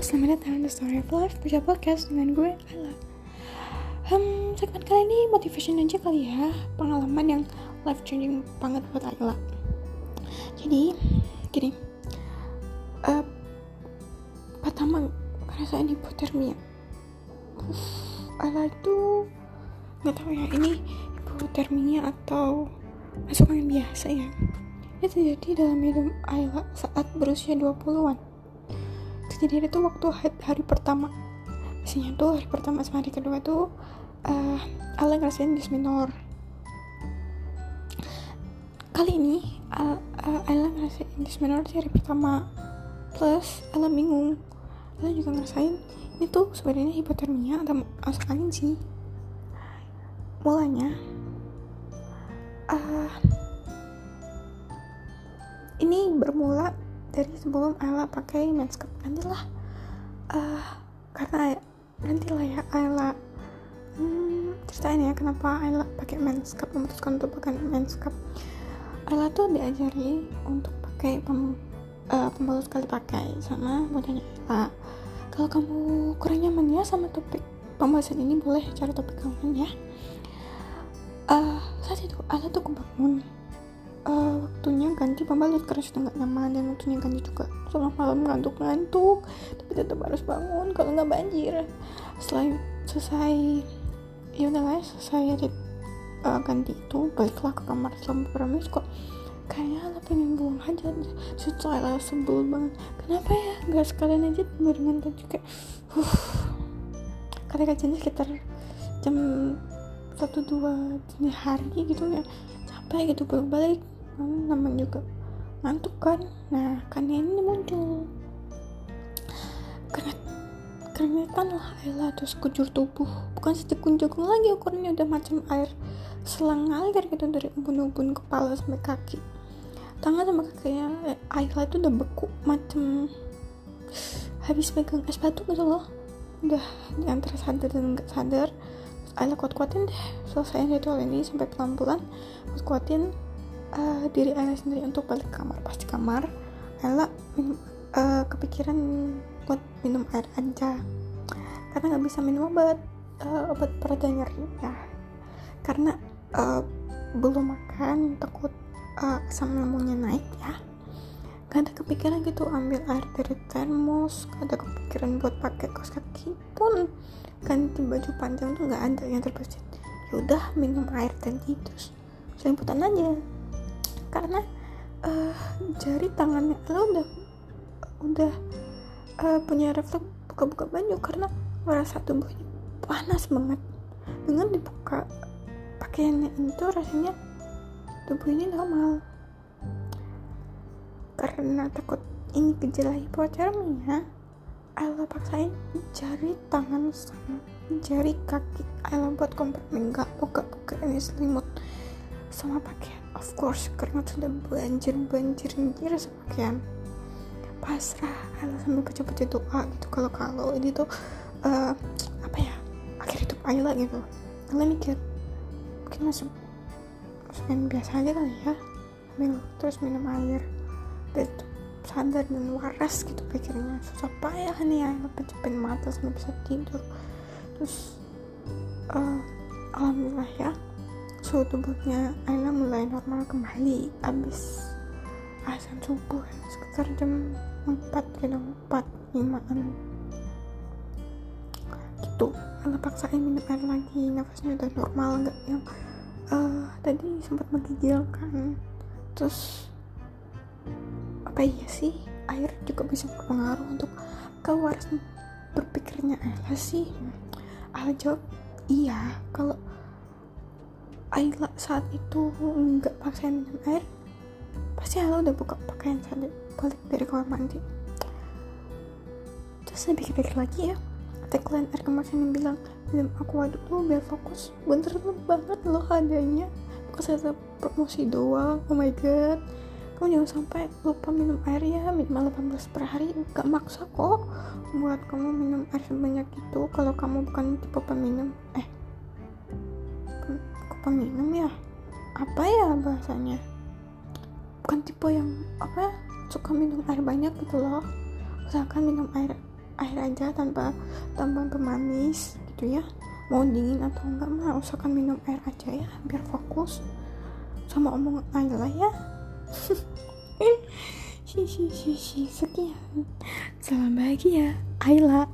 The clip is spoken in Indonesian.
selamat datang di Story of Life Baca podcast dengan gue, Ayla Hmm, segmen kali ini motivation aja kali ya Pengalaman yang life changing banget buat Ayla Jadi, gini uh, Pertama, ngerasain hipotermia. Uff, Ayla itu Gak tahu ya, ini hipotermia atau masuk angin biasa ya. Ini terjadi dalam hidup Ayla saat berusia 20-an kejadian itu waktu hari pertama. Biasanya tuh hari pertama sama hari kedua tuh uh, Ala ngerasain disminor kali ini uh, uh, Ala ngerasain disminor di hari pertama. Plus Ala bingung. Ala juga ngerasain ini tuh sebenarnya hipotermia atau masuk angin sih. Mulanya uh, ini bermula dari sebelum Ayla pakai manscaped nantilah uh, karena nantilah ya Ayla hmm, ceritain ya kenapa Ayla pakai manscaped memutuskan untuk pakai manscaped Ayla tuh diajari untuk pakai pem, uh, pembalut sekali pakai sama bapaknya Ayla. Kalau kamu kurang nyaman ya sama topik pembahasan ini boleh cari topik kamu ya. Uh, saat itu Ayla tuh kebangun uh, waktunya ganti pembalut karena sudah nggak nyaman dan waktunya ganti juga. Selama malam ngantuk-ngantuk tapi tetap harus bangun kalau nggak banjir. Setelah selesai ya udahlah selesai edit uh, ganti itu baiklah ke kamar selama beberapa menit kok. Kayaknya lah pengen buang aja setelah sebel banget. Kenapa ya? Nggak sekalian aja barengan dan juga uh karena kajiannya sekitar jam satu dua dini hari gitu ya capek gitu balik balik kan namanya juga ngantuk kan? Nah kan ini muncul. Karena kan lah air atau sekujur tubuh. Bukan setikun jagung lagi ukurannya udah macam air selang ngalir gitu dari ubun-ubun kepala sampai kaki. Tangan sama kakinya eh, Ayla itu udah beku macam habis pegang es batu gitu loh. Udah antara sadar dan nggak sadar Ayla kuat-kuatin deh. Selesai ritual ini sampai pelan-pelan. Kuat-kuatin uh, diri Ayla sendiri untuk balik ke kamar. Pasti kamar Ayla minum, uh, kepikiran buat minum air aja. Karena nggak bisa minum obat uh, obat pereda nyeri ya. Karena uh, belum makan takut uh, asam lambungnya naik ya gak ada kepikiran gitu ambil air dari termos gak ada kepikiran buat pakai kaos kaki pun. Ganti baju panjang tuh nggak ada yang terbesit ya udah minum air tadi terus selimputan aja. Karena uh, jari tangannya lo udah udah uh, punya refleks buka-buka baju karena merasa tubuhnya panas banget. Dengan dibuka pakaiannya itu rasanya tubuh ini normal karena takut ini gejala hipotermia Ayla paksain jari tangan sama jari kaki. Ayla buat kompartemen gak buka-buka ini selimut sama pakaian. Of course karena sudah banjir banjir banjir sepakaian pasrah. Ayla sambil baca-baca doa gitu. Kalau kalau ini tuh uh, apa ya akhir hidup Ayla gitu. Ayla mikir. Mungkin masuk masukin biasa aja kali ya. Ambil terus minum air dan sadar dan waras gitu pikirnya susah payah nih ya pejepin mata sampai bisa tidur. Terus uh, alhamdulillah ya suhu tubuhnya Ayla mulai normal kembali. Abis azan subuh sekitar jam 4 gitu 4 5an gitu. Ayla paksain minum air lagi nafasnya udah normal nggak yang uh, tadi sempat menggigil kan terus apa iya sih? Air juga bisa berpengaruh untuk kewarasan berpikirnya. Ayla sih? Ayla jawab iya kalau Ayla saat itu nggak paksain minum air pasti Ayla udah buka pakaian saat balik dari kamar mandi. Terus saya pikir-pikir lagi ya tagline air kemasan yang bilang minum aku waduk tuh biar fokus. Bener banget loh adanya. Bukan saya promosi doang? Oh my god kamu jangan sampai lupa minum air ya? Minimal 18 per hari. Gak maksa kok buat kamu minum air sebanyak itu kalau kamu bukan tipe peminum. Eh kok peminum ya? Apa ya bahasanya? Bukan tipe yang apa suka minum air banyak gitu loh. Usahakan minum air air aja tanpa tanpa pemanis gitu ya. Mau dingin atau enggak mah usahakan minum air aja ya biar fokus sama omongan Ayla ya si sekian salam bahagia Ayla